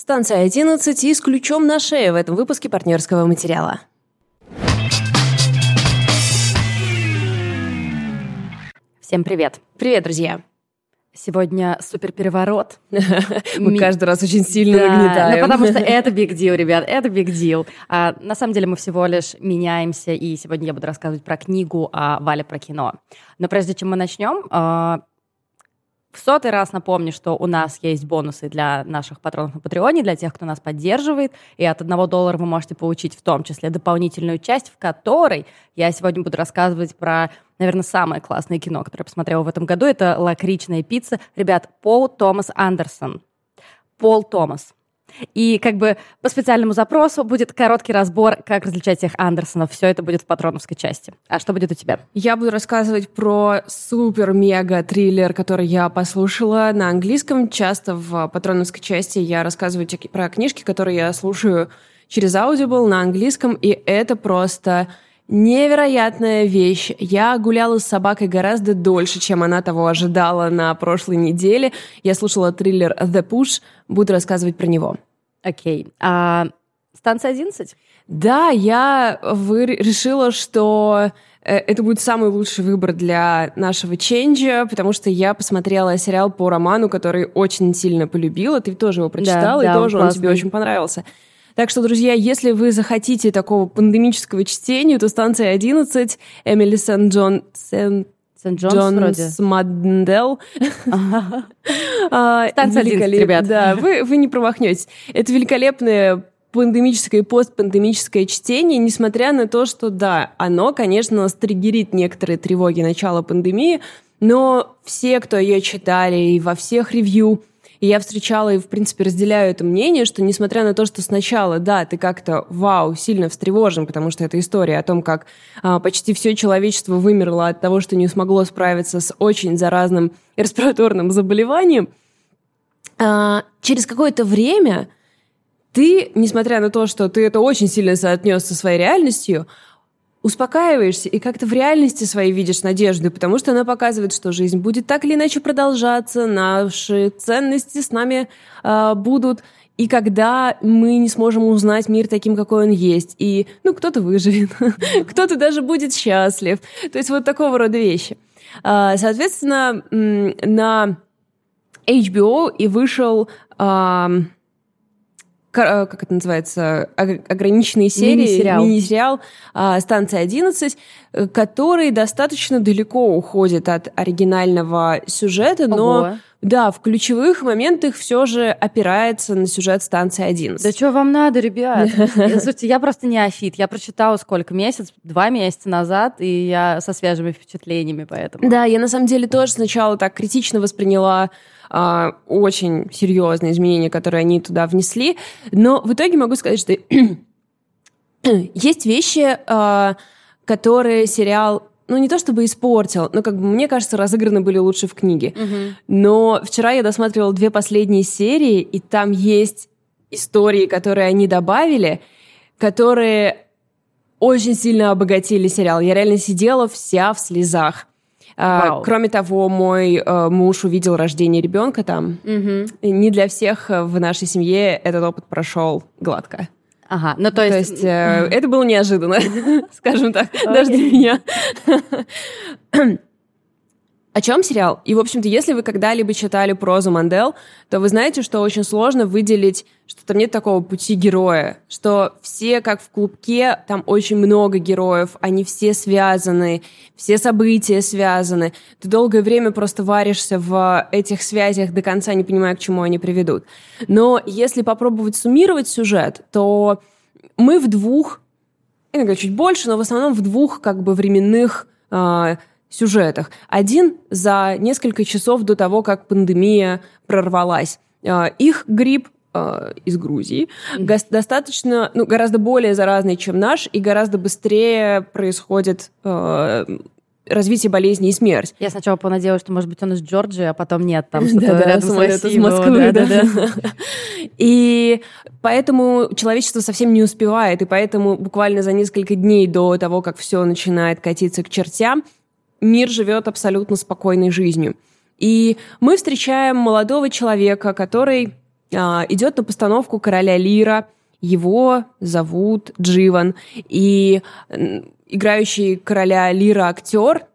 Станция 11 и с ключом на шее в этом выпуске партнерского материала. Всем привет. Привет, друзья. Сегодня супер переворот. Мы каждый раз очень сильно да, нагнетаем. Ну, потому что это big deal, ребят, это big deal. А, на самом деле мы всего лишь меняемся, и сегодня я буду рассказывать про книгу, а Валя про кино. Но прежде чем мы начнем, а, в сотый раз напомню, что у нас есть бонусы для наших патронов на Патреоне, для тех, кто нас поддерживает, и от одного доллара вы можете получить в том числе дополнительную часть, в которой я сегодня буду рассказывать про, наверное, самое классное кино, которое я посмотрела в этом году. Это «Лакричная пицца». Ребят, Пол Томас Андерсон. Пол Томас. И как бы по специальному запросу будет короткий разбор, как различать всех Андерсонов. Все это будет в патроновской части. А что будет у тебя? Я буду рассказывать про супер-мега-триллер, который я послушала на английском. Часто в патроновской части я рассказываю про книжки, которые я слушаю через Audible на английском, и это просто невероятная вещь. Я гуляла с собакой гораздо дольше, чем она того ожидала на прошлой неделе. Я слушала триллер «The Push», буду рассказывать про него. Окей. Okay. А станция 11? Да, я вы решила, что э, это будет самый лучший выбор для нашего ченджа, потому что я посмотрела сериал по роману, который очень сильно полюбила. Ты тоже его прочитала, да, и да, тоже он, он тебе очень понравился. Так что, друзья, если вы захотите такого пандемического чтения, то станция 11 Эмили Сент-Джон... Сент... Джонс. Мандел. А, станция 11, ребят. Да, вы, вы не промахнетесь. Это великолепное пандемическое и постпандемическое чтение, несмотря на то, что, да, оно, конечно, стригерит некоторые тревоги начала пандемии, но все, кто ее читали, и во всех ревью и я встречала и, в принципе, разделяю это мнение, что несмотря на то, что сначала, да, ты как-то, вау, сильно встревожен, потому что это история о том, как а, почти все человечество вымерло от того, что не смогло справиться с очень заразным респираторным заболеванием, а, через какое-то время ты, несмотря на то, что ты это очень сильно соотнес со своей реальностью, успокаиваешься и как-то в реальности своей видишь надежду, потому что она показывает, что жизнь будет так или иначе продолжаться, наши ценности с нами э, будут, и когда мы не сможем узнать мир таким, какой он есть, и, ну, кто-то выживет, кто-то даже будет счастлив, то есть вот такого рода вещи. Э, соответственно, на HBO и вышел... как это называется, ограниченные серии, мини-сериал, мини-сериал а, «Станция 11», э, который достаточно далеко уходит от оригинального сюжета, но... Ого. Да, в ключевых моментах все же опирается на сюжет станции 11. Да что вам надо, ребят? Слушайте, я просто не афит. Я прочитала сколько? Месяц? Два месяца назад, и я со свежими впечатлениями, поэтому... Да, я на самом деле тоже сначала так критично восприняла очень серьезные изменения, которые они туда внесли. Но в итоге могу сказать, что есть вещи, а, которые сериал ну, не то чтобы испортил, но, как бы, мне кажется, разыграны были лучше в книге. Угу. Но вчера я досматривала две последние серии, и там есть истории, которые они добавили, которые очень сильно обогатили сериал. Я реально сидела вся в слезах. А, Вау. Кроме того, мой э, муж увидел рождение ребенка там. Угу. Не для всех в нашей семье этот опыт прошел гладко. Ага, ну то есть... То есть э, это было неожиданно, скажем так, okay. даже для меня. О чем сериал? И, в общем-то, если вы когда-либо читали прозу Мандел, то вы знаете, что очень сложно выделить, что там нет такого пути героя, что все, как в клубке, там очень много героев, они все связаны, все события связаны. Ты долгое время просто варишься в этих связях до конца, не понимая, к чему они приведут. Но если попробовать суммировать сюжет, то мы в двух, иногда чуть больше, но в основном в двух как бы временных а, сюжетах. Один за несколько часов до того, как пандемия прорвалась. А, их грипп а, из Грузии mm-hmm. достаточно, ну, гораздо более заразный, чем наш, и гораздо быстрее происходит э, развитие болезни и смерть. Я сначала понадеялась, что, может быть, он из Джорджии, а потом нет, там что-то да, рядом с Россией. из Москвы, да, да. И поэтому человечество совсем не успевает, и поэтому буквально за несколько дней до того, как все начинает катиться к чертям, мир живет абсолютно спокойной жизнью. И мы встречаем молодого человека, который а, идет на постановку короля Лира. Его зовут Дживан. И играющий короля Лира актер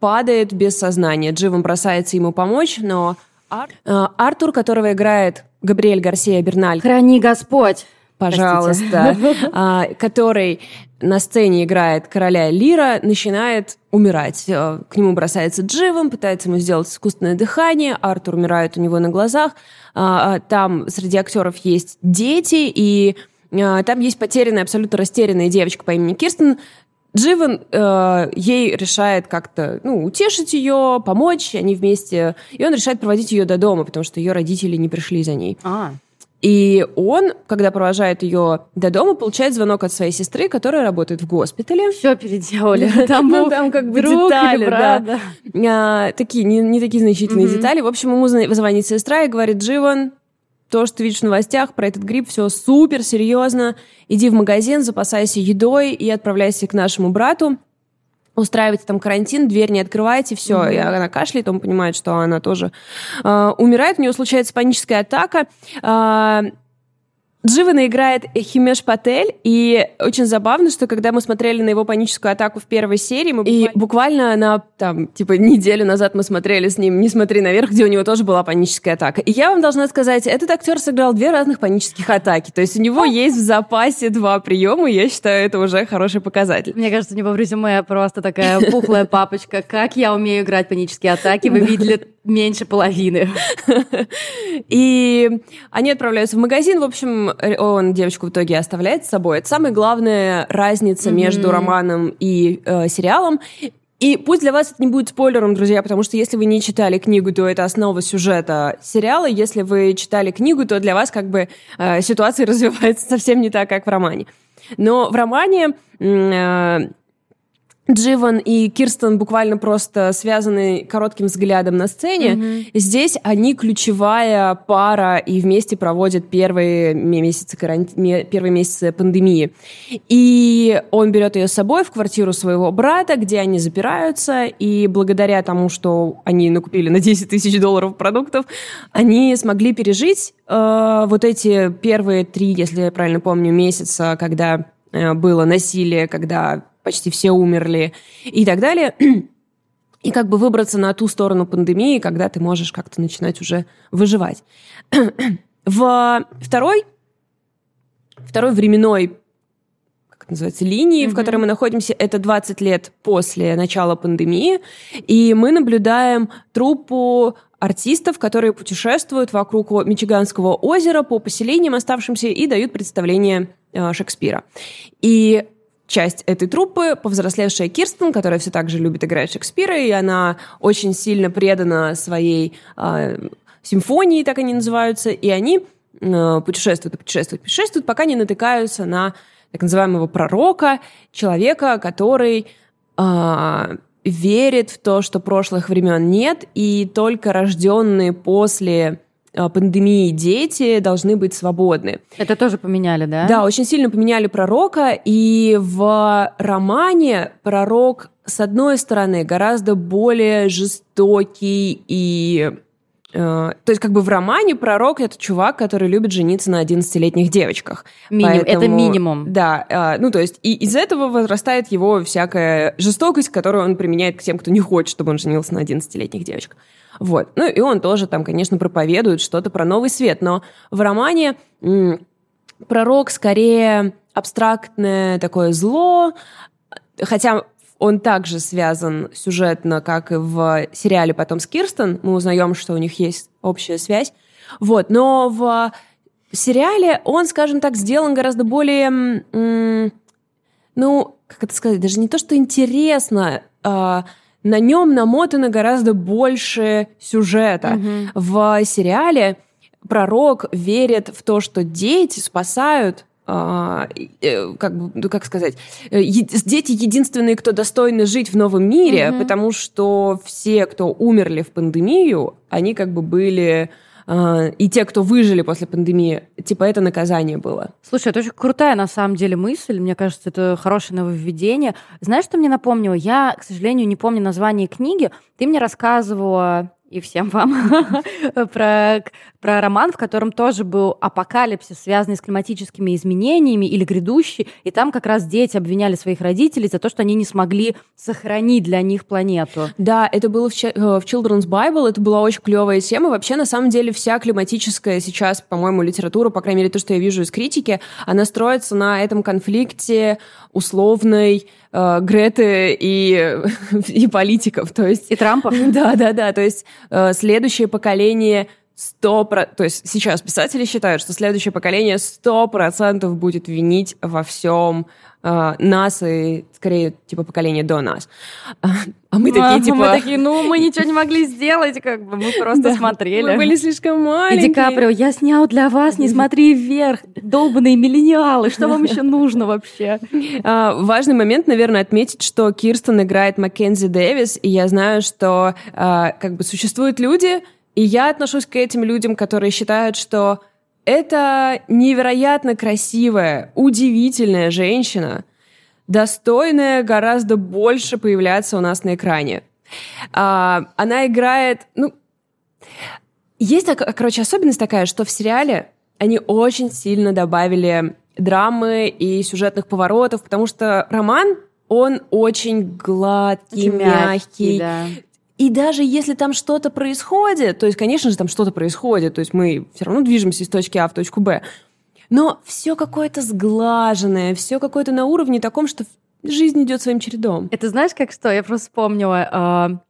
падает без сознания. Дживан бросается ему помочь, но Ар... А, Артур, которого играет Габриэль Гарсия Берналь. Храни Господь! Пожалуйста. А, который на сцене играет короля Лира, начинает умирать. Э, к нему бросается Дживом, пытается ему сделать искусственное дыхание, Артур умирает у него на глазах. А, а, там среди актеров есть дети, и там есть потерянная, абсолютно растерянная девочка по имени Кирстен, Дживен э, ей решает как-то ну, утешить ее, помочь, они вместе. И он решает проводить ее до дома, потому что ее родители не пришли за ней. А. И он, когда провожает ее до дома, получает звонок от своей сестры, которая работает в госпитале. Все переделали. Там, ну, там как бы детали, да. А, такие, не, не такие значительные детали. В общем, ему звонит сестра и говорит, Дживан, то, что ты видишь в новостях про этот грипп, все супер серьезно. Иди в магазин, запасайся едой и отправляйся к нашему брату. Устраивайте там карантин, дверь не открывайте, все. Mm-hmm. И она кашляет, он понимает, что она тоже э, умирает. У него случается паническая атака. Э, Дживана играет Химеш Патель, и очень забавно, что когда мы смотрели на его паническую атаку в первой серии, мы и буквально на, там, типа, неделю назад мы смотрели с ним «Не смотри наверх», где у него тоже была паническая атака. И я вам должна сказать, этот актер сыграл две разных панических атаки, то есть у него есть в запасе два приема, и я считаю, это уже хороший показатель. Мне кажется, у него в резюме просто такая пухлая папочка, как я умею играть панические атаки, вы видели меньше половины. И они отправляются в магазин. В общем, он девочку в итоге оставляет с собой. Это самая главная разница mm-hmm. между романом и э, сериалом. И пусть для вас это не будет спойлером, друзья, потому что если вы не читали книгу, то это основа сюжета сериала. Если вы читали книгу, то для вас как бы э, ситуация развивается совсем не так, как в романе. Но в романе э, Дживан и Кирстен буквально просто связаны коротким взглядом на сцене. Mm-hmm. Здесь они ключевая пара и вместе проводят первые месяцы, каранти... первые месяцы пандемии. И он берет ее с собой в квартиру своего брата, где они запираются, и благодаря тому, что они накупили на 10 тысяч долларов продуктов, они смогли пережить э, вот эти первые три, если я правильно помню, месяца, когда э, было насилие, когда почти все умерли и так далее. И как бы выбраться на ту сторону пандемии, когда ты можешь как-то начинать уже выживать. В второй, второй временной как называется, линии, mm-hmm. в которой мы находимся, это 20 лет после начала пандемии, и мы наблюдаем труппу артистов, которые путешествуют вокруг Мичиганского озера по поселениям оставшимся и дают представление э, Шекспира. И часть этой труппы, повзрослевшая Кирстен, которая все так же любит играть Шекспира, и она очень сильно предана своей э, симфонии, так они называются, и они э, путешествуют путешествуют, путешествуют, пока не натыкаются на так называемого пророка, человека, который э, верит в то, что прошлых времен нет, и только рожденные после пандемии дети должны быть свободны. Это тоже поменяли, да? Да, очень сильно поменяли пророка, и в романе пророк, с одной стороны, гораздо более жестокий и то есть, как бы в романе пророк это чувак, который любит жениться на 11-летних девочках. Минимум, Поэтому, это минимум. Да, uh, ну то есть, и из этого возрастает его всякая жестокость, которую он применяет к тем, кто не хочет, чтобы он женился на 11-летних девочках. Вот. Ну и он тоже там, конечно, проповедует что-то про новый свет, но в романе пророк скорее абстрактное такое зло, хотя он также связан сюжетно, как и в сериале потом с Кирстен. Мы узнаем, что у них есть общая связь. Вот. Но в сериале он, скажем так, сделан гораздо более... Ну, как это сказать, даже не то, что интересно, а, на нем намотано гораздо больше сюжета. Угу. В сериале пророк верит в то, что дети спасают как, ну, как сказать, э, дети единственные, кто достойны жить в новом мире, угу. потому что все, кто умерли в пандемию, они как бы были а, и те, кто выжили после пандемии, типа это наказание было. Слушай, это очень крутая на самом деле мысль. Мне кажется, это хорошее нововведение. Знаешь, что мне напомнило? Я, к сожалению, не помню название книги. Ты мне рассказывала и всем вам про, про роман, в котором тоже был апокалипсис, связанный с климатическими изменениями или грядущий, и там как раз дети обвиняли своих родителей за то, что они не смогли сохранить для них планету. Да, это было в, э, в Children's Bible, это была очень клевая тема. Вообще, на самом деле, вся климатическая сейчас, по-моему, литература, по крайней мере, то, что я вижу из критики, она строится на этом конфликте условной э, Греты и, и политиков. То есть, и Трампа. Да, да, да. То есть э, следующее поколение сто. То есть сейчас писатели считают, что следующее поколение сто процентов будет винить во всем э, нас и, скорее, типа, поколение до нас. А мы такие, типа... Мы такие, ну, мы ничего не могли сделать, как бы, мы просто да, смотрели. Мы были слишком маленькие. И Ди Каприо, я снял для вас, не смотри вверх, долбанные миллениалы, что вам еще нужно вообще? А, важный момент, наверное, отметить, что Кирстен играет Маккензи Дэвис, и я знаю, что а, как бы существуют люди, и я отношусь к этим людям, которые считают, что это невероятно красивая, удивительная женщина, достойная гораздо больше появляться у нас на экране. А, она играет, ну, есть, короче, особенность такая, что в сериале они очень сильно добавили драмы и сюжетных поворотов, потому что роман, он очень гладкий, очень мягкий. мягкий да. И даже если там что-то происходит, то есть, конечно же, там что-то происходит, то есть мы все равно движемся из точки А в точку Б, но все какое-то сглаженное, все какое-то на уровне таком, что жизнь идет своим чередом. Это знаешь, как что? Я просто вспомнила, э,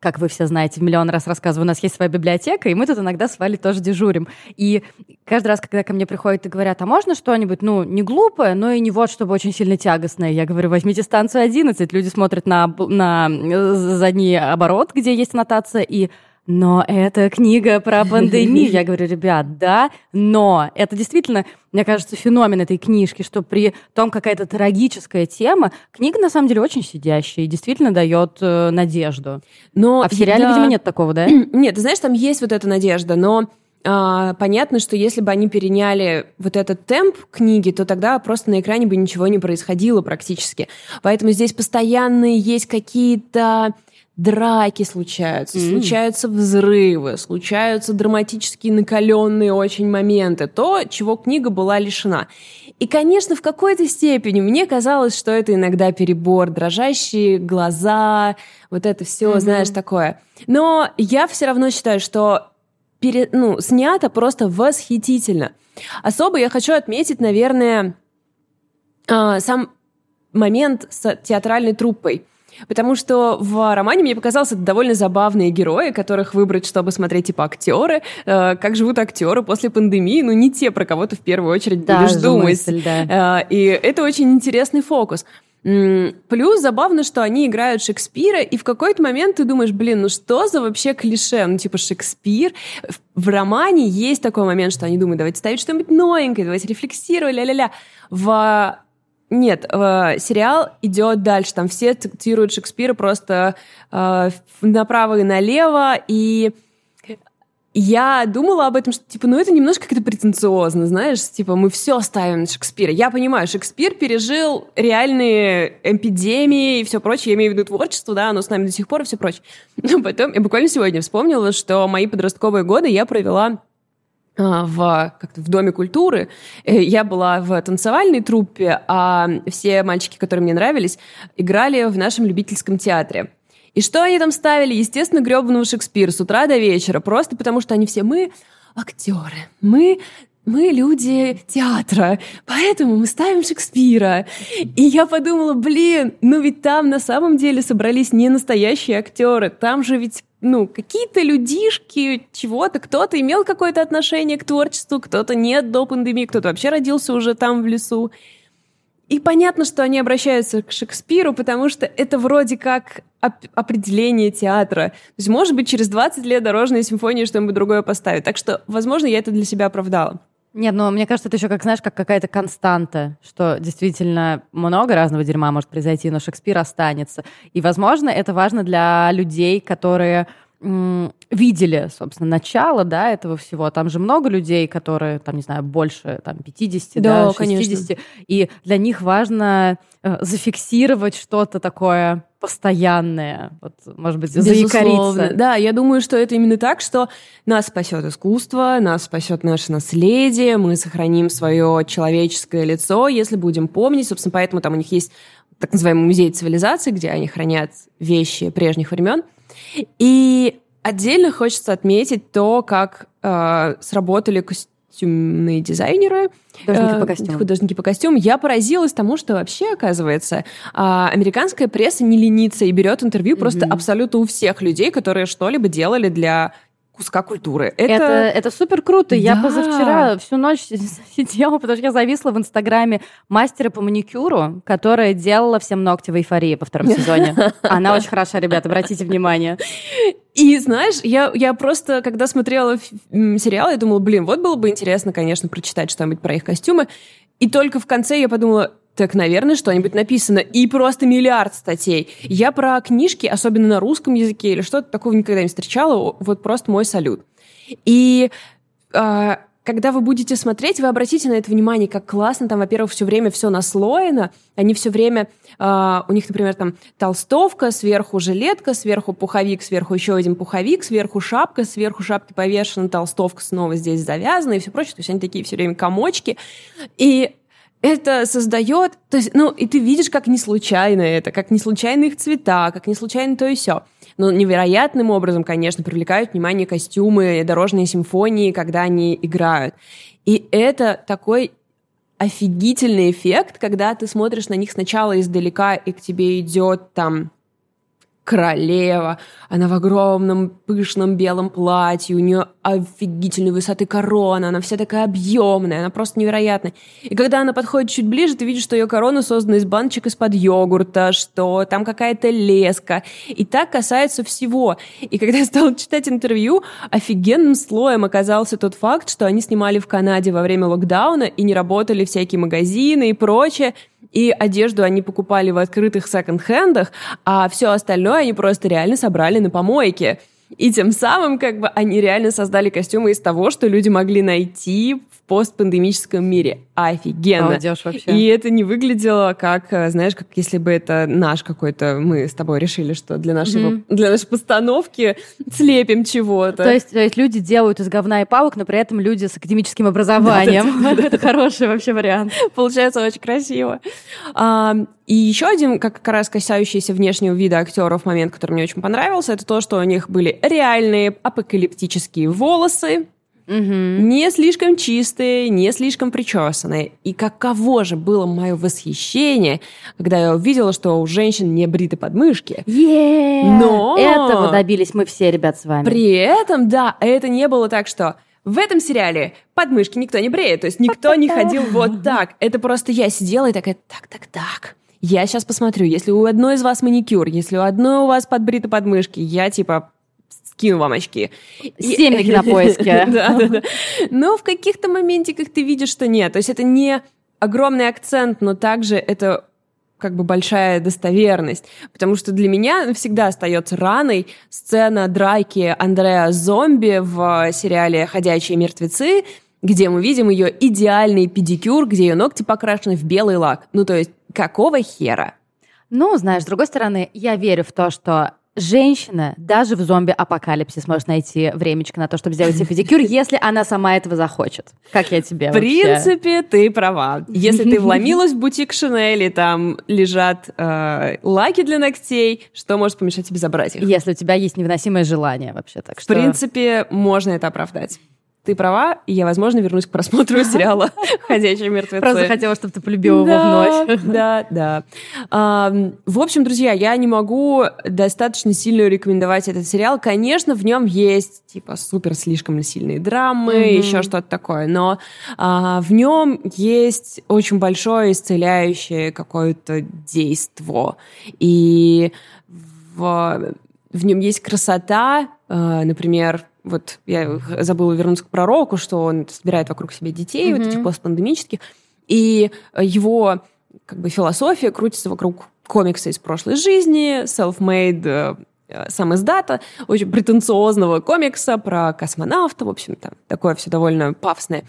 как вы все знаете, миллион раз рассказываю, у нас есть своя библиотека, и мы тут иногда с Валей тоже дежурим. И каждый раз, когда ко мне приходят и говорят, а можно что-нибудь, ну, не глупое, но и не вот, чтобы очень сильно тягостное, я говорю, возьмите станцию 11, люди смотрят на, на э, задний оборот, где есть аннотация, и но это книга про пандемию. Я говорю, ребят, да, но это действительно, мне кажется, феномен этой книжки, что при том какая-то трагическая тема, книга на самом деле очень сидящая и действительно дает э, надежду. Но, а в сериале, да. видимо, нет такого, да? Нет, ты знаешь, там есть вот эта надежда, но а, понятно, что если бы они переняли вот этот темп книги, то тогда просто на экране бы ничего не происходило практически. Поэтому здесь постоянно есть какие-то драки случаются, mm-hmm. случаются взрывы, случаются драматические накаленные очень моменты, то, чего книга была лишена. И, конечно, в какой-то степени мне казалось, что это иногда перебор, дрожащие глаза, вот это все, mm-hmm. знаешь, такое. Но я все равно считаю, что пере, ну, снято просто восхитительно. Особо я хочу отметить, наверное, а, сам момент с театральной труппой. Потому что в романе мне показался довольно забавные герои, которых выбрать, чтобы смотреть, типа, актеры, э, как живут актеры после пандемии, ну, не те, про кого ты в первую очередь да, будешь думать. Мысль, да. э, и это очень интересный фокус. Плюс забавно, что они играют Шекспира, и в какой-то момент ты думаешь, блин, ну что за вообще клише? Ну, типа, Шекспир. В романе есть такой момент, что они думают, давайте ставить что-нибудь новенькое, давайте рефлексировать, ля-ля-ля. В нет, э, сериал идет дальше. Там все цитируют Шекспира просто э, направо и налево. И я думала об этом, что, типа, ну это немножко как-то претенциозно, знаешь, типа, мы все ставим на Шекспира. Я понимаю, Шекспир пережил реальные эпидемии и все прочее, я имею в виду творчество, да, оно с нами до сих пор и все прочее. Но потом, я буквально сегодня вспомнила, что мои подростковые годы я провела в, как в Доме культуры. Э, я была в танцевальной труппе, а все мальчики, которые мне нравились, играли в нашем любительском театре. И что они там ставили? Естественно, гребаного Шекспира с утра до вечера, просто потому что они все мы актеры, мы мы люди театра, поэтому мы ставим Шекспира. И я подумала, блин, ну ведь там на самом деле собрались не настоящие актеры, там же ведь ну, какие-то людишки, чего-то, кто-то имел какое-то отношение к творчеству, кто-то нет до пандемии, кто-то вообще родился уже там в лесу. И понятно, что они обращаются к Шекспиру, потому что это вроде как оп- определение театра. То есть, может быть, через 20 лет дорожная симфония что-нибудь другое поставит. Так что, возможно, я это для себя оправдала. Нет, но мне кажется, это еще, как знаешь, как какая-то константа, что действительно много разного дерьма может произойти, но Шекспир останется. И, возможно, это важно для людей, которые видели, собственно, начало, да, этого всего. Там же много людей, которые, там, не знаю, больше, там, 50, да, да 60. Конечно. И для них важно э, зафиксировать что-то такое постоянное, вот, может быть, заикариться. Да, я думаю, что это именно так, что нас спасет искусство, нас спасет наше наследие, мы сохраним свое человеческое лицо, если будем помнить. Собственно, поэтому там у них есть так называемый музей цивилизации, где они хранят вещи прежних времен. И отдельно хочется отметить то, как э, сработали костюмные дизайнеры, художники по э, костюмам. Художники по костюмам. Я поразилась тому, что вообще, оказывается, а, американская пресса не ленится и берет интервью mm-hmm. просто абсолютно у всех людей, которые что-либо делали для куска культуры. Это, это, это супер круто. Да. Я позавчера всю ночь сидела, потому что я зависла в Инстаграме мастера по маникюру, которая делала всем ногти в эйфории по втором сезоне. Она очень хороша, ребята, обратите внимание. И знаешь, я, я просто, когда смотрела сериал, я думала, блин, вот было бы интересно, конечно, прочитать что-нибудь про их костюмы. И только в конце я подумала, так, наверное, что-нибудь написано. И просто миллиард статей. Я про книжки, особенно на русском языке или что-то такого никогда не встречала. Вот просто мой салют. И э, когда вы будете смотреть, вы обратите на это внимание, как классно там, во-первых, все время все наслоено. Они все время... Э, у них, например, там толстовка, сверху жилетка, сверху пуховик, сверху еще один пуховик, сверху шапка, сверху шапки повешена, толстовка снова здесь завязана и все прочее. То есть они такие все время комочки. И это создает, то есть, ну, и ты видишь, как не случайно это, как не случайно их цвета, как не случайно то и все. Но невероятным образом, конечно, привлекают внимание костюмы, дорожные симфонии, когда они играют. И это такой офигительный эффект, когда ты смотришь на них сначала издалека, и к тебе идет там королева. Она в огромном пышном белом платье, у нее офигительной высоты корона, она вся такая объемная, она просто невероятная. И когда она подходит чуть ближе, ты видишь, что ее корона создана из баночек из-под йогурта, что там какая-то леска. И так касается всего. И когда я стала читать интервью, офигенным слоем оказался тот факт, что они снимали в Канаде во время локдауна и не работали всякие магазины и прочее и одежду они покупали в открытых секонд-хендах, а все остальное они просто реально собрали на помойке. И тем самым как бы они реально создали костюмы из того, что люди могли найти в постпандемическом мире. Офигенно. Молодежь вообще. И это не выглядело как, э, знаешь, как если бы это наш какой-то... Мы с тобой решили, что для, нашего, mm-hmm. для нашей постановки слепим чего-то. То есть, то есть люди делают из говна и палок, но при этом люди с академическим образованием. Это хороший вообще вариант. Получается очень красиво. И еще один, как раз касающийся внешнего вида актеров, момент, который мне очень понравился, это то, что у них были реальные апокалиптические волосы, угу. не слишком чистые, не слишком причесанные. И каково же было мое восхищение, когда я увидела, что у женщин не бриты подмышки. Yeah! Но этого добились мы все, ребят, с вами. При этом, да, это не было так, что в этом сериале подмышки никто не бреет, то есть никто не ходил вот так. Это просто я сидела и такая, так, так, так. Я сейчас посмотрю, если у одной из вас маникюр, если у одной у вас подбриты подмышки, я типа скину вам очки. Семик на поиске. Да, да, да. Но в каких-то моментиках ты видишь, что нет. То есть это не огромный акцент, но также это как бы большая достоверность, потому что для меня всегда остается раной сцена драки Андреа Зомби в сериале «Ходячие мертвецы», где мы видим ее идеальный педикюр, где ее ногти покрашены в белый лак. Ну, то есть, какого хера? Ну, знаешь, с другой стороны, я верю в то, что женщина даже в зомби-апокалипсис может найти времечко на то, чтобы сделать себе педикюр, если она сама этого захочет. Как я тебе В принципе, ты права. Если ты вломилась в бутик Шинель, и там лежат э, лаки для ногтей, что может помешать тебе забрать их? Если у тебя есть невыносимое желание вообще. Так в принципе, можно это оправдать ты права, и я, возможно, вернусь к просмотру сериала «Ходячие мертвецы». Просто хотела, чтобы ты полюбила его вновь. Да, да. В общем, друзья, я не могу достаточно сильно рекомендовать этот сериал. Конечно, в нем есть, типа, супер слишком сильные драмы, еще что-то такое, но а, в нем есть очень большое исцеляющее какое-то действо. И в, в нем есть красота, а, например, вот я забыла вернуться к пророку, что он собирает вокруг себя детей, mm-hmm. вот этих постпандемических, и его как бы философия крутится вокруг комикса из прошлой жизни, self-made э, сам издата, очень претенциозного комикса про космонавта, в общем, там такое все довольно пафосное.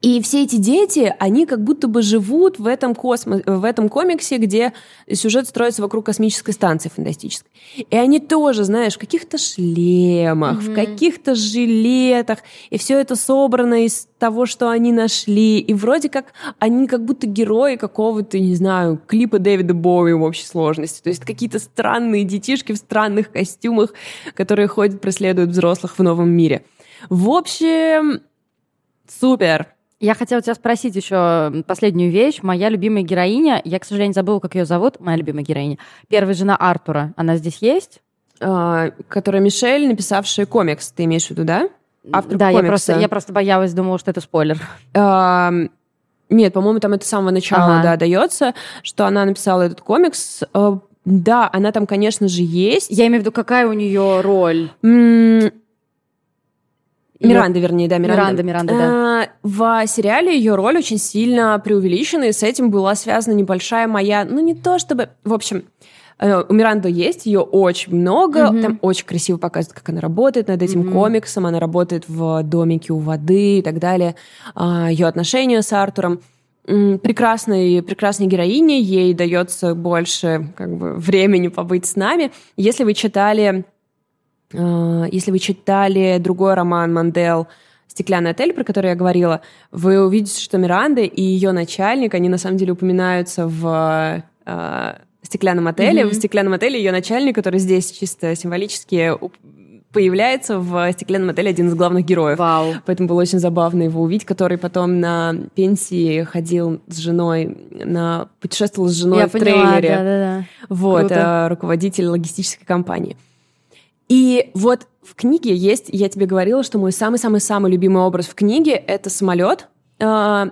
И все эти дети, они как будто бы живут в этом, космо... в этом комиксе, где сюжет строится вокруг космической станции фантастической. И они тоже, знаешь, в каких-то шлемах, mm-hmm. в каких-то жилетах. И все это собрано из того, что они нашли. И вроде как они как будто герои какого-то, не знаю, клипа Дэвида Боуи в общей сложности. То есть какие-то странные детишки в странных костюмах, которые ходят, преследуют взрослых в новом мире. В общем, супер. Я хотела тебя спросить еще последнюю вещь. Моя любимая героиня, я, к сожалению, забыла, как ее зовут, моя любимая героиня, первая жена Артура, она здесь есть? А, которая Мишель, написавшая комикс, ты имеешь в виду, да? Автор да, комикса. я просто, я просто боялась, думала, что это спойлер. А, нет, по-моему, там это с самого начала, ага. да, дается, что она написала этот комикс. А, да, она там, конечно же, есть. Я имею в виду, какая у нее роль? Миранда, вернее, да, Миранда. Миранда, Миранда, да. А, в сериале ее роль очень сильно преувеличена, и с этим была связана небольшая моя, ну не то чтобы, в общем, э, у Миранды есть, ее очень много, mm-hmm. там очень красиво показывают, как она работает над этим mm-hmm. комиксом, она работает в домике у воды и так далее, а, ее отношения с Артуром прекрасной, прекрасной героине, ей дается больше как бы, времени побыть с нами. Если вы читали Э, если вы читали другой роман Мандел «Стеклянный отель», про который я говорила, вы увидите, что Миранда и ее начальник, они на самом деле упоминаются в э, «Стеклянном отеле». Mm-hmm. В «Стеклянном отеле» ее начальник, который здесь чисто символически появляется в «Стеклянном отеле» один из главных героев. Вау. Поэтому было очень забавно его увидеть, который потом на пенсии ходил с женой, на, путешествовал с женой Я в поняла, трейлере. Да, да, да. Вот, Круто. Э, руководитель логистической компании. И вот в книге есть, я тебе говорила, что мой самый-самый-самый любимый образ в книге — это самолет. А,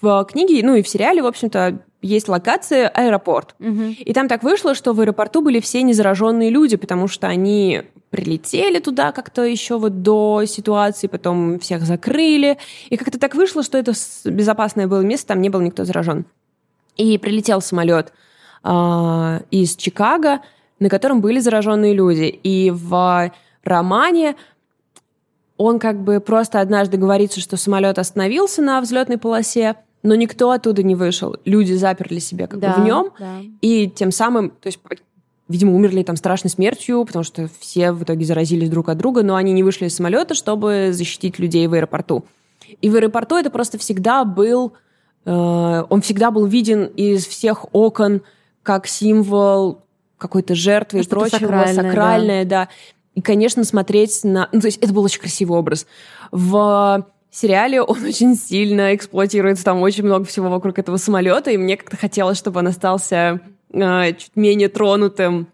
в книге, ну и в сериале, в общем-то, есть локация аэропорт. Угу. И там так вышло, что в аэропорту были все незараженные люди, потому что они прилетели туда как-то еще вот до ситуации, потом всех закрыли. И как-то так вышло, что это безопасное было место, там не был никто заражен. И прилетел самолет э, из Чикаго, на котором были зараженные люди. И в романе он как бы просто однажды говорится, что самолет остановился на взлетной полосе, но никто оттуда не вышел. Люди заперли себя как да, бы в нем, да. и тем самым, то есть, видимо, умерли там страшной смертью, потому что все в итоге заразились друг от друга, но они не вышли из самолета, чтобы защитить людей в аэропорту. И в аэропорту это просто всегда был, э, он всегда был виден из всех окон как символ какой-то жертвы и прочего, сакральное, сакральное да. да. И, конечно, смотреть на... Ну, то есть это был очень красивый образ. В сериале он очень сильно эксплуатируется, там очень много всего вокруг этого самолета, и мне как-то хотелось, чтобы он остался э, чуть менее тронутым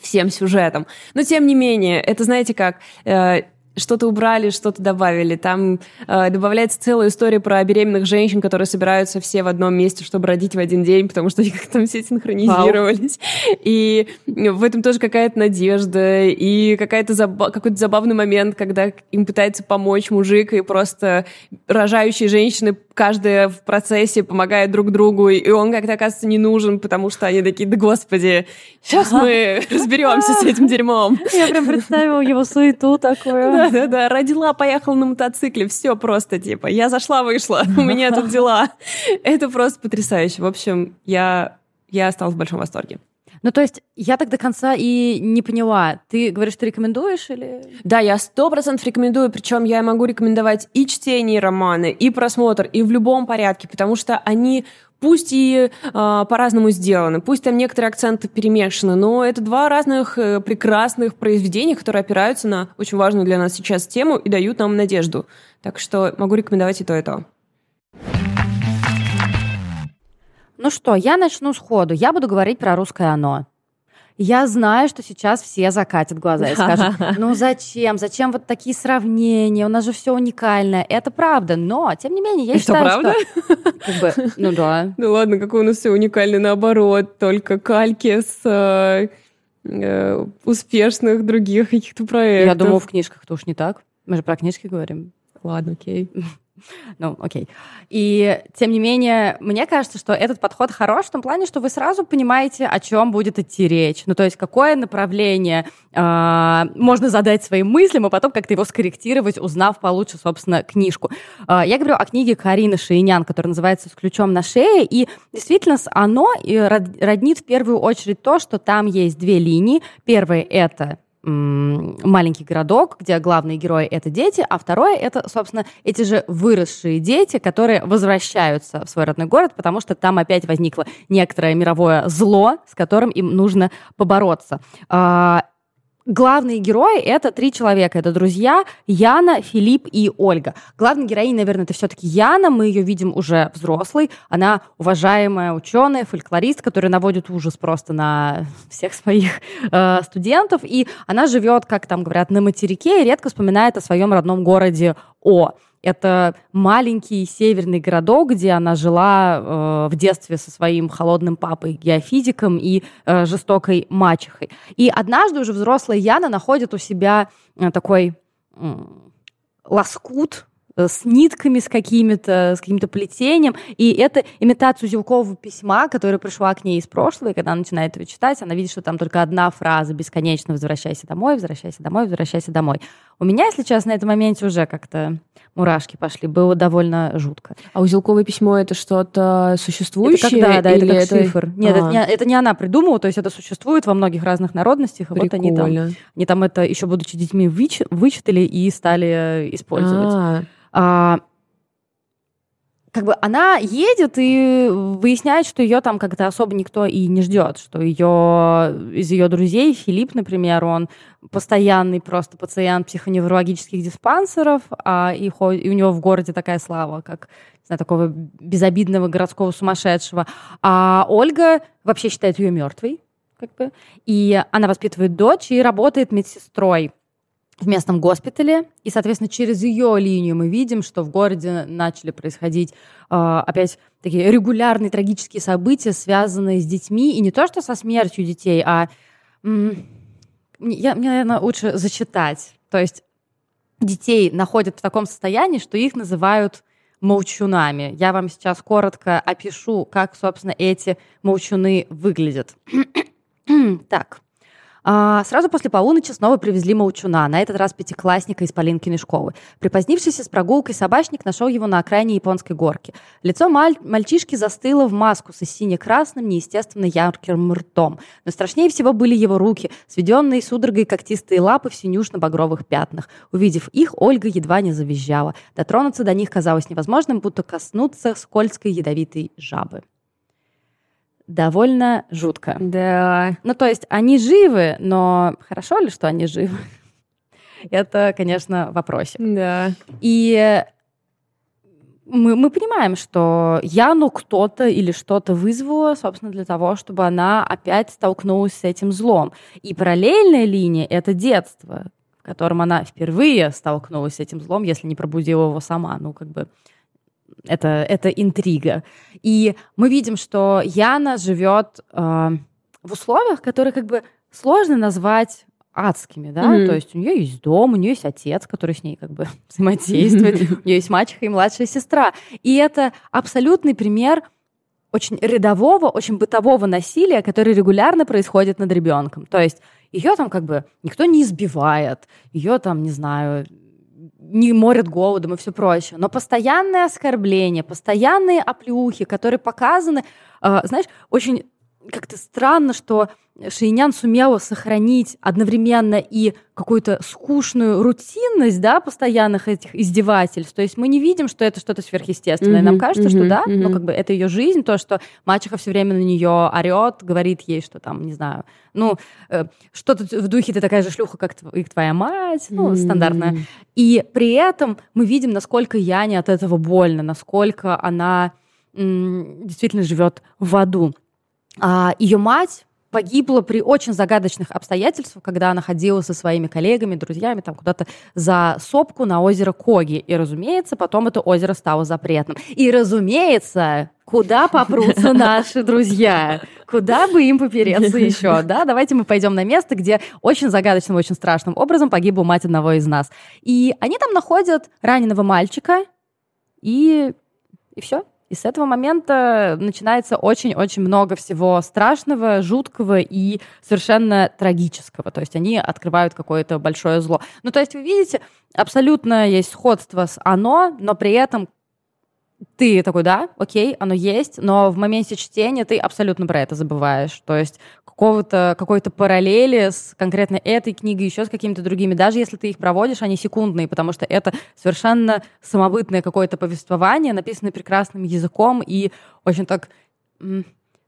всем сюжетом. Но тем не менее, это знаете как, э, что-то убрали, что-то добавили. Там э, добавляется целая история про беременных женщин, которые собираются все в одном месте, чтобы родить в один день, потому что они как-то там все синхронизировались. Вау. И в этом тоже какая-то надежда, и какая-то заба- какой-то забавный момент, когда им пытается помочь мужик, и просто рожающие женщины каждая в процессе помогает друг другу, и он как-то оказывается не нужен, потому что они такие, да господи, сейчас мы разберемся с этим дерьмом. Я прям представила его суету такую. Да-да-да, родила, поехала на мотоцикле, все просто, типа, я зашла, вышла, у меня тут дела. Это просто потрясающе. В общем, я, я осталась в большом восторге. Ну, то есть я так до конца и не поняла. Ты говоришь, ты рекомендуешь или... Да, я сто процентов рекомендую, причем я могу рекомендовать и чтение романы, и просмотр, и в любом порядке, потому что они пусть и э, по-разному сделаны, пусть там некоторые акценты перемешаны, но это два разных э, прекрасных произведения, которые опираются на очень важную для нас сейчас тему и дают нам надежду. Так что могу рекомендовать и то, и то. Ну что, я начну сходу. Я буду говорить про русское оно. Я знаю, что сейчас все закатят глаза и скажут, ну зачем, зачем вот такие сравнения, у нас же все уникальное. Это правда, но, тем не менее, я Это считаю, правда? что... Как бы, ну да. Ну ладно, какое у нас все уникальное, наоборот, только кальки с э, э, успешных других каких-то проектов. Я думаю, в книжках-то уж не так. Мы же про книжки говорим. Ладно, окей. Ну, окей. И, тем не менее, мне кажется, что этот подход хорош в том плане, что вы сразу понимаете, о чем будет идти речь. Ну, то есть, какое направление э, можно задать своим мыслям, а потом как-то его скорректировать, узнав получше, собственно, книжку. Э, я говорю о книге Карины Шейнян, которая называется «С ключом на шее», и действительно оно роднит в первую очередь то, что там есть две линии. Первая — это маленький городок, где главные герои — это дети, а второе — это, собственно, эти же выросшие дети, которые возвращаются в свой родной город, потому что там опять возникло некоторое мировое зло, с которым им нужно побороться. Главные герои — это три человека. Это друзья Яна, Филипп и Ольга. Главная героиня, наверное, это все-таки Яна. Мы ее видим уже взрослой. Она уважаемая ученая, фольклорист, который наводит ужас просто на всех своих э, студентов. И она живет, как там говорят, на материке и редко вспоминает о своем родном городе О. Это маленький северный городок, где она жила э, в детстве со своим холодным папой, геофизиком и э, жестокой мачехой. И однажды уже взрослая Яна находит у себя э, такой э, лоскут с нитками с какими-то, с каким-то плетением. И это имитация узелкового письма, которое пришла к ней из прошлого, и когда она начинает его читать, она видит, что там только одна фраза бесконечно «возвращайся домой, возвращайся домой, возвращайся домой». У меня, если честно, на этом моменте уже как-то мурашки пошли, было довольно жутко. А узелковое письмо — это что-то существующее? Это как, да, или это как это... шифр. Нет, а. это, не, это не она придумала, то есть это существует во многих разных народностях, и вот они там, они там это еще будучи детьми выч... вычитали и стали использовать. А. А, как бы она едет и выясняет, что ее там как-то особо никто и не ждет, что ее из ее друзей Филипп, например, он постоянный просто пациент психоневрологических диспансеров, а и, и у него в городе такая слава, как не знаю, такого безобидного городского сумасшедшего. А Ольга вообще считает ее мертвой, как бы, и она воспитывает дочь и работает медсестрой в местном госпитале, и, соответственно, через ее линию мы видим, что в городе начали происходить э, опять такие регулярные трагические события, связанные с детьми, и не то что со смертью детей, а я, мне, наверное, лучше зачитать. То есть детей находят в таком состоянии, что их называют молчунами. Я вам сейчас коротко опишу, как, собственно, эти молчуны выглядят. так. А, сразу после полуночи снова привезли молчуна, на этот раз пятиклассника из Полинкиной школы. Припозднившийся с прогулкой собачник нашел его на окраине японской горки. Лицо маль- мальчишки застыло в маску со сине-красным, неестественно ярким ртом. Но страшнее всего были его руки, сведенные судорогой когтистые лапы в синюшно-багровых пятнах. Увидев их, Ольга едва не завизжала. Дотронуться до них казалось невозможным, будто коснуться скользкой ядовитой жабы довольно жутко. Да. Ну, то есть они живы, но хорошо ли, что они живы? Это, конечно, вопросик. Да. И мы, мы понимаем, что Яну кто-то или что-то вызвало, собственно, для того, чтобы она опять столкнулась с этим злом. И параллельная линия — это детство, в котором она впервые столкнулась с этим злом, если не пробудила его сама. Ну, как бы это, это интрига. И мы видим, что Яна живет э, в условиях, которые как бы сложно назвать адскими, да, mm-hmm. то есть у нее есть дом, у нее есть отец, который с ней как бы взаимодействует, у нее есть мачеха и младшая сестра. И это абсолютный пример очень рядового, очень бытового насилия, которое регулярно происходит над ребенком. То есть ее там как бы никто не избивает, ее там, не знаю, не морят голодом и все прочее. Но постоянное оскорбление, постоянные оплюхи, которые показаны, э, знаешь, очень как-то странно, что Шейнян сумела сохранить одновременно и какую-то скучную рутинность, да, постоянных этих издевательств. То есть мы не видим, что это что-то сверхъестественное. Mm-hmm, Нам кажется, mm-hmm, что да, mm-hmm. ну как бы это ее жизнь, то, что мачеха все время на нее орет, говорит ей, что там, не знаю, ну э, что-то в духе ты такая же шлюха, как тв- твоя мать, ну mm-hmm. стандартная. И при этом мы видим, насколько Яне от этого больно, насколько она м- действительно живет в аду. А, ее мать погибла при очень загадочных обстоятельствах, когда она ходила со своими коллегами, друзьями там куда-то за сопку на озеро Коги. И, разумеется, потом это озеро стало запретным. И, разумеется, куда попрутся наши друзья? Куда бы им попереться еще? Да, давайте мы пойдем на место, где очень загадочным, очень страшным образом погибла мать одного из нас. И они там находят раненого мальчика, и, и все. И с этого момента начинается очень-очень много всего страшного, жуткого и совершенно трагического. То есть они открывают какое-то большое зло. Ну, то есть вы видите, абсолютно есть сходство с «Оно», но при этом ты такой, да, окей, оно есть, но в моменте чтения ты абсолютно про это забываешь. То есть какого-то, какой-то параллели с конкретно этой книгой, еще с какими-то другими. Даже если ты их проводишь, они секундные, потому что это совершенно самобытное какое-то повествование, написанное прекрасным языком и очень так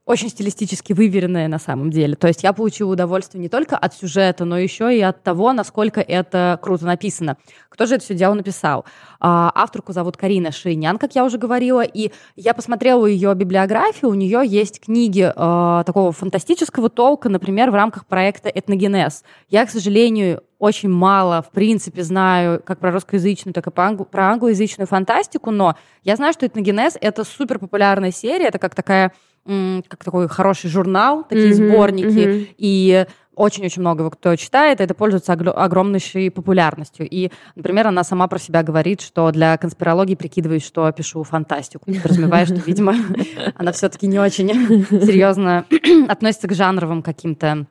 очень стилистически выверенное на самом деле. То есть я получила удовольствие не только от сюжета, но еще и от того, насколько это круто написано. Кто же это все дело написал? А, авторку зовут Карина Шейнян, как я уже говорила, и я посмотрела ее библиографию, у нее есть книги э, такого фантастического толка, например, в рамках проекта «Этногенез». Я, к сожалению, очень мало, в принципе, знаю как про русскоязычную, так и про англоязычную фантастику, но я знаю, что «Этногенез» — это супер популярная серия, это как такая как такой хороший журнал, такие mm-hmm, сборники, mm-hmm. и очень-очень много его кто читает, это пользуется огромнейшей популярностью. И, например, она сама про себя говорит, что для конспирологии прикидываюсь, что пишу фантастику. Подразумевая, что, видимо, она все-таки не очень серьезно относится к жанровым каким-то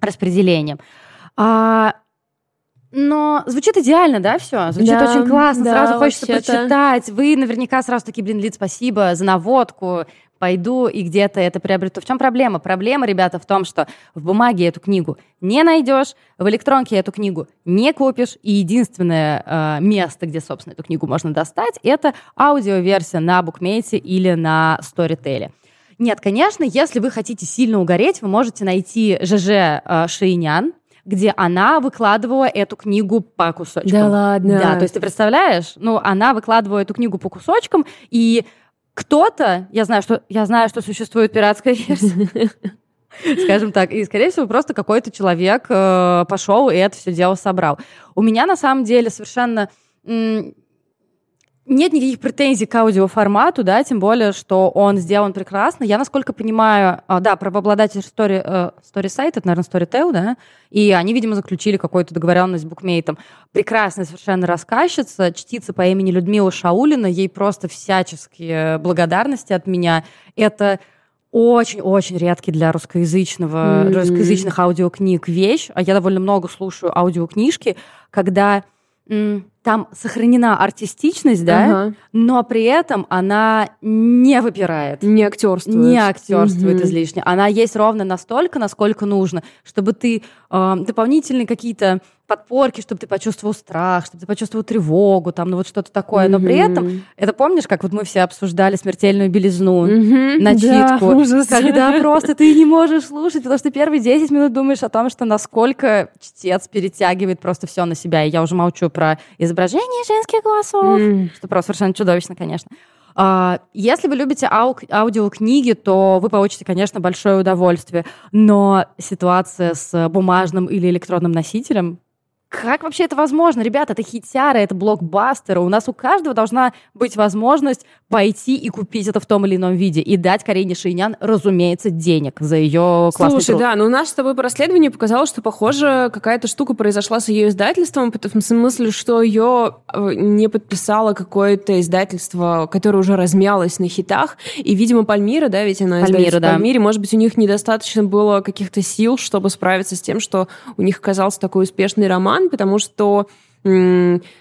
распределениям. А, но звучит идеально, да, все? Звучит да, очень классно, да, сразу хочется почитать. Вы наверняка сразу такие, блин, Лид, спасибо за наводку пойду и где-то это приобрету. В чем проблема? Проблема, ребята, в том, что в бумаге эту книгу не найдешь, в электронке эту книгу не купишь, и единственное э, место, где, собственно, эту книгу можно достать, это аудиоверсия на букмейте или на Storytel. Нет, конечно, если вы хотите сильно угореть, вы можете найти ЖЖ э, Шейнян, где она выкладывала эту книгу по кусочкам. Да ладно? Да, то есть ты представляешь? Ну, она выкладывала эту книгу по кусочкам, и кто-то, я знаю, что я знаю, что существует пиратская версия. Скажем так, и, скорее всего, просто какой-то человек э, пошел и это все дело собрал. У меня, на самом деле, совершенно нет никаких претензий к аудиоформату, да, тем более, что он сделан прекрасно. Я, насколько понимаю, а, да, правообладатель story, э, story Site, это, наверное, Storytel, да, и они, видимо, заключили какую-то договоренность с букмейтом. Прекрасная совершенно рассказчица, чтица по имени Людмила Шаулина, ей просто всяческие благодарности от меня. Это очень-очень редкий для русскоязычного, mm-hmm. русскоязычных аудиокниг вещь. А я довольно много слушаю аудиокнижки, когда там сохранена артистичность, да, ага. но при этом она не выпирает. Не актерствует. Не актерствует угу. излишне. Она есть ровно настолько, насколько нужно, чтобы ты э, дополнительные какие-то подпорки, чтобы ты почувствовал страх, чтобы ты почувствовал тревогу, там, ну вот что-то такое. Но при этом, это помнишь, как вот мы все обсуждали смертельную белизну, mm-hmm. начитку, да, ужас. когда просто ты не можешь слушать, потому что первые 10 минут думаешь о том, что насколько чтец перетягивает просто все на себя. И я уже молчу про изображение женских голосов, что просто совершенно чудовищно, конечно. А, если вы любите ау- аудиокниги, то вы получите, конечно, большое удовольствие. Но ситуация с бумажным или электронным носителем как вообще это возможно? Ребята, это хитяры, это блокбастеры. У нас у каждого должна быть возможность пойти и купить это в том или ином виде и дать Карине Шейнян, разумеется, денег за ее классный Слушай, труд. да, но у нас с тобой расследование показало, что, похоже, какая-то штука произошла с ее издательством, в смысле, что ее э, не подписало какое-то издательство, которое уже размялось на хитах, и, видимо, Пальмира, да, ведь она Пальмира, да. Пальмире, может быть, у них недостаточно было каких-то сил, чтобы справиться с тем, что у них оказался такой успешный роман, потому что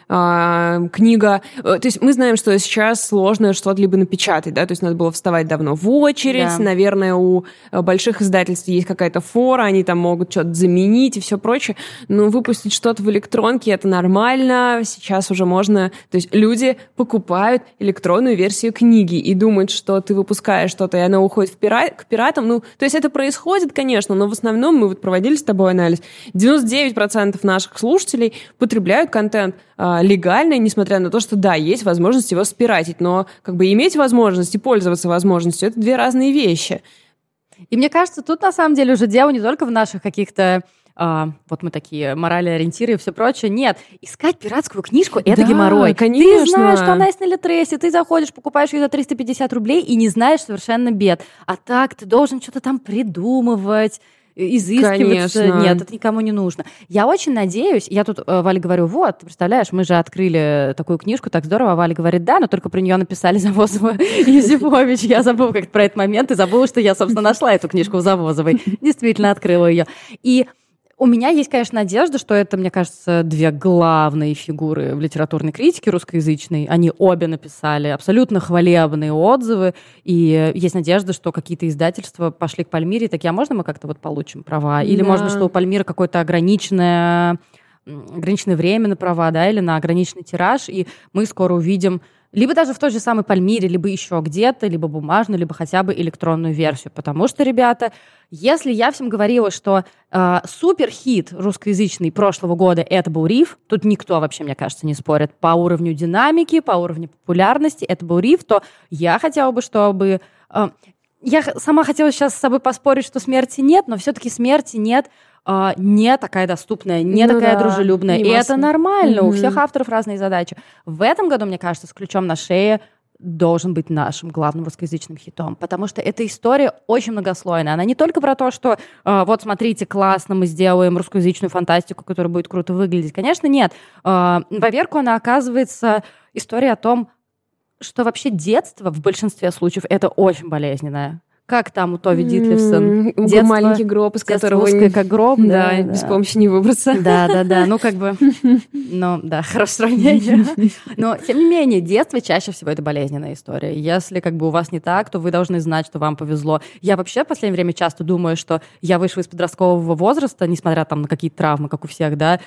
книга... Э, то есть мы знаем, что сейчас сложно что-то либо напечатать, да, то есть надо было вставать давно в очередь, да. наверное, у э, больших издательств есть какая-то фора, они там могут что-то заменить и все прочее, но выпустить что-то в электронке это нормально, сейчас уже можно... То есть люди покупают электронную версию книги и думают, что ты выпускаешь что-то, и оно уходит в пира... к пиратам. Ну, то есть это происходит, конечно, но в основном мы вот проводили с тобой анализ. 99% наших слушателей потребляют контент а, легальный, несмотря на то, что да, есть возможность его спиратить, но как бы иметь возможность и пользоваться возможностью это две разные вещи. И мне кажется, тут на самом деле уже дело не только в наших каких-то а, вот мы такие морали ориентиры и все прочее. Нет, искать пиратскую книжку это да, геморрой. Конечно. Ты знаешь, что она есть на Литресе, ты заходишь, покупаешь ее за 350 рублей и не знаешь совершенно бед. А так ты должен что-то там придумывать, изыскиваться. Конечно. Нет, это никому не нужно. Я очень надеюсь, я тут э, Вале говорю, вот, представляешь, мы же открыли такую книжку, так здорово. А Валя говорит, да, но только про нее написали Завозова и Юзефович. Я забыла как про этот момент и забыла, что я, собственно, нашла эту книжку у Завозовой. Действительно открыла ее. И у меня есть, конечно, надежда, что это, мне кажется, две главные фигуры в литературной критике русскоязычной. Они обе написали абсолютно хвалебные отзывы, и есть надежда, что какие-то издательства пошли к Пальмире, такие, а можно мы как-то вот получим права? Или, Да. можно, что у Пальмира какое-то ограниченное, ограниченное время на права, да, или на ограниченный тираж, и мы скоро увидим либо даже в той же самой Пальмире, либо еще где-то, либо бумажную, либо хотя бы электронную версию. Потому что, ребята, если я всем говорила, что э, суперхит русскоязычный прошлого года это был Риф, тут никто вообще, мне кажется, не спорит по уровню динамики, по уровню популярности, это был Риф, то я хотела бы, чтобы... э, я сама хотела сейчас с собой поспорить, что смерти нет, но все-таки смерти нет э, не такая доступная, не Ну такая да, дружелюбная. И это нормально, у Мгм. всех авторов разные задачи. В этом году, мне кажется, с ключом на шее должен быть нашим главным русскоязычным хитом, потому что эта история очень многослойная. Она не только про то, что э, вот смотрите, классно, мы сделаем русскоязычную фантастику, которая будет круто выглядеть. Конечно, нет. Э, поверку она оказывается история о том, что вообще детство в большинстве случаев это очень болезненное. Как там у Тови Дитлевсон? М, Детство- маленький гроб, из которого узкое, как гроб. да, без помощи не выбраться. Да, да, да. Ну, как бы, ну, да, хорошее сравнение. Но, тем не менее, детство чаще всего это болезненная история. Если как бы у вас не так, то вы должны знать, что вам повезло. Я вообще в последнее время часто думаю, что я вышла из подросткового возраста, несмотря там на какие-то травмы, как у всех, да,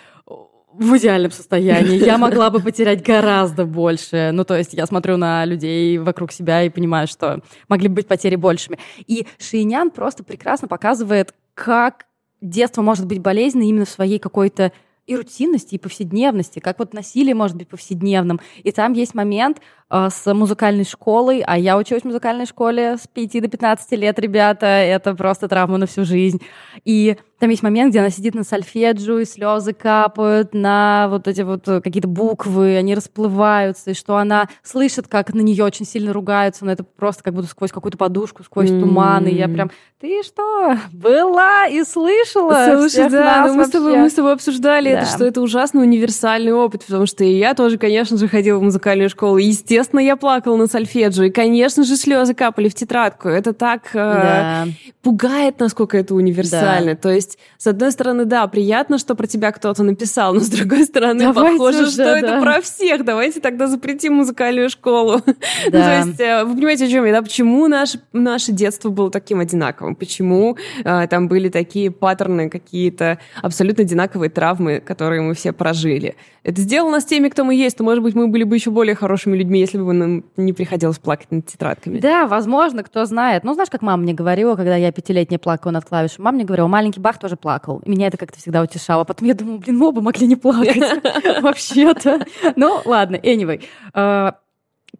в идеальном состоянии. Я могла бы потерять гораздо больше. Ну, то есть я смотрю на людей вокруг себя и понимаю, что могли бы быть потери большими. И Шиинян просто прекрасно показывает, как детство может быть болезненно именно в своей какой-то и рутинности, и повседневности, как вот насилие может быть повседневным. И там есть момент э, с музыкальной школой, а я училась в музыкальной школе с 5 до 15 лет, ребята, это просто травма на всю жизнь. И там есть момент, где она сидит на сольфеджио, и слезы капают на вот эти вот э, какие-то буквы, они расплываются, и что она слышит, как на нее очень сильно ругаются, но это просто как будто сквозь какую-то подушку, сквозь М. туман, и я прям, ты что, была и слышала? Слушай, да, ну мы с, тобой, вообще?» мы с тобой обсуждали это, Да. что это ужасно универсальный опыт, потому что и я тоже, конечно же, ходила в музыкальную школу. И, естественно, я плакала на сольфеджио, и, конечно же, слезы капали в тетрадку. Это так э, Да. пугает, насколько это универсально. То есть, с одной стороны, да, приятно, что про тебя кто-то написал, но с другой стороны, Давайте похоже, уже, что да. это про всех. Давайте тогда запретим музыкальную школу. Ну, Да. то есть, э, вы понимаете, о чем я, да? Почему наше, наше детство было таким одинаковым? Почему э, там были такие паттерны, какие-то абсолютно одинаковые травмы, которые мы все прожили? Это сделало нас теми, кто мы есть. То, может быть, мы были бы еще более хорошими людьми, если бы нам не приходилось плакать над тетрадками. Да, возможно, кто знает. Ну, знаешь, как мама мне говорила, когда я пятилетняя плакала над клавишей, мама мне говорила, маленький Бах тоже плакал. Меня это как-то всегда утешало. Потом я думаю, блин, мы оба могли не плакать вообще-то. Ну, ладно, anyway.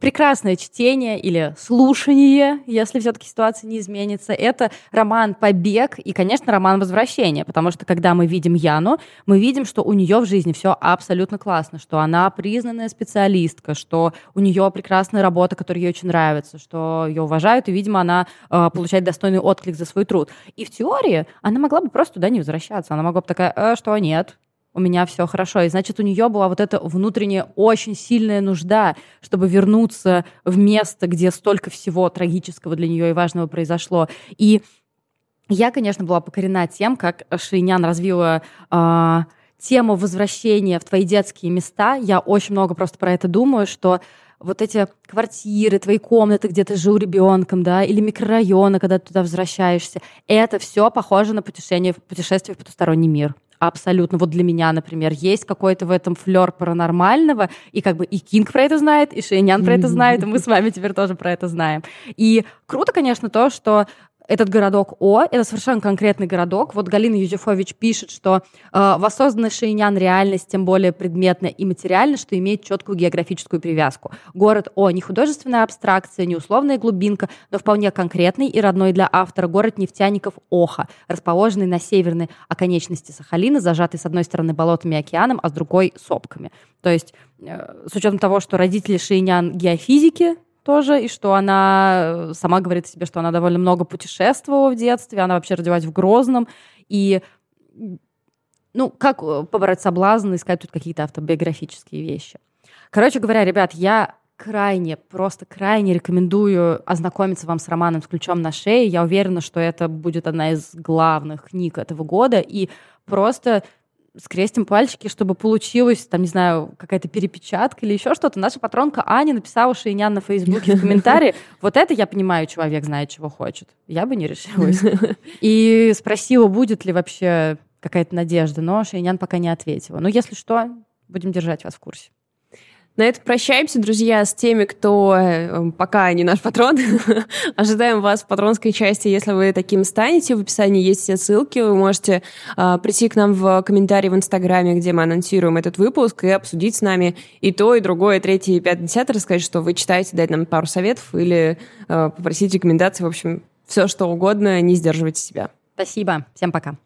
Прекрасное чтение или слушание, если все-таки ситуация не изменится, это роман «Побег» и, конечно, роман «Возвращение», потому что, когда мы видим Яну, мы видим, что у нее в жизни все абсолютно классно, что она признанная специалистка, что у нее прекрасная работа, которая ей очень нравится, что ее уважают, и, видимо, она э, получает достойный отклик за свой труд. И в теории она могла бы просто туда не возвращаться, она могла бы такая, «Э, что нет, у меня все хорошо. И значит, у нее была вот эта внутренняя очень сильная нужда, чтобы вернуться в место, где столько всего трагического для нее и важного произошло. И я, конечно, была покорена тем, как Шейнян развила а, тему возвращения в твои детские места. Я очень много просто про это думаю, что вот эти квартиры, твои комнаты, где ты жил ребенком, да, или микрорайоны, когда ты туда возвращаешься, это все похоже на путешествие, путешествие в потусторонний мир. Абсолютно. Вот для меня, например, есть какой-то в этом флер паранормального, и как бы и Кинг про это знает, и Шейнян про это знает, и мы с вами теперь тоже про это знаем. И круто, конечно, то, что этот городок О, это совершенно конкретный городок. Вот Галина Юзефович пишет, что э, воссозданный Шейнян реальность тем более предметная и материальна, что имеет четкую географическую привязку. Город О не художественная абстракция, не условная глубинка, но вполне конкретный и родной для автора город нефтяников Оха, расположенный на северной оконечности Сахалина, зажатый с одной стороны болотами и океаном, а с другой сопками. То есть э, с учетом того, что родители Шейнян геофизики, тоже, и что она сама говорит о себе, что она довольно много путешествовала в детстве, она вообще родилась в Грозном, и ну, как побороть соблазн, искать тут какие-то автобиографические вещи. Короче говоря, ребят, я крайне, просто крайне рекомендую ознакомиться вам с романом «С ключом на шее». Я уверена, что это будет одна из главных книг этого года. И просто скрестим пальчики, чтобы получилось, там, не знаю, какая-то перепечатка или еще что-то. Наша патронка Аня написала Шейнян на Фейсбуке в комментарии. Вот это я понимаю, человек знает, чего хочет. Я бы не решилась. И спросила, будет ли вообще какая-то надежда, но Шейнян пока не ответила. Ну, если что, будем держать вас в курсе. На этом прощаемся, друзья, с теми, кто э, пока не наш патрон. Ожидаем вас в патронской части, если вы таким станете. В описании есть все ссылки. Вы можете э, прийти к нам в комментарии в Инстаграме, где мы анонсируем этот выпуск, и обсудить с нами и то, и другое, и третье, и пятое, десятое, рассказать, что вы читаете, дать нам пару советов или э, попросить рекомендаций. В общем, все что угодно, не сдерживайте себя. Спасибо. Всем пока.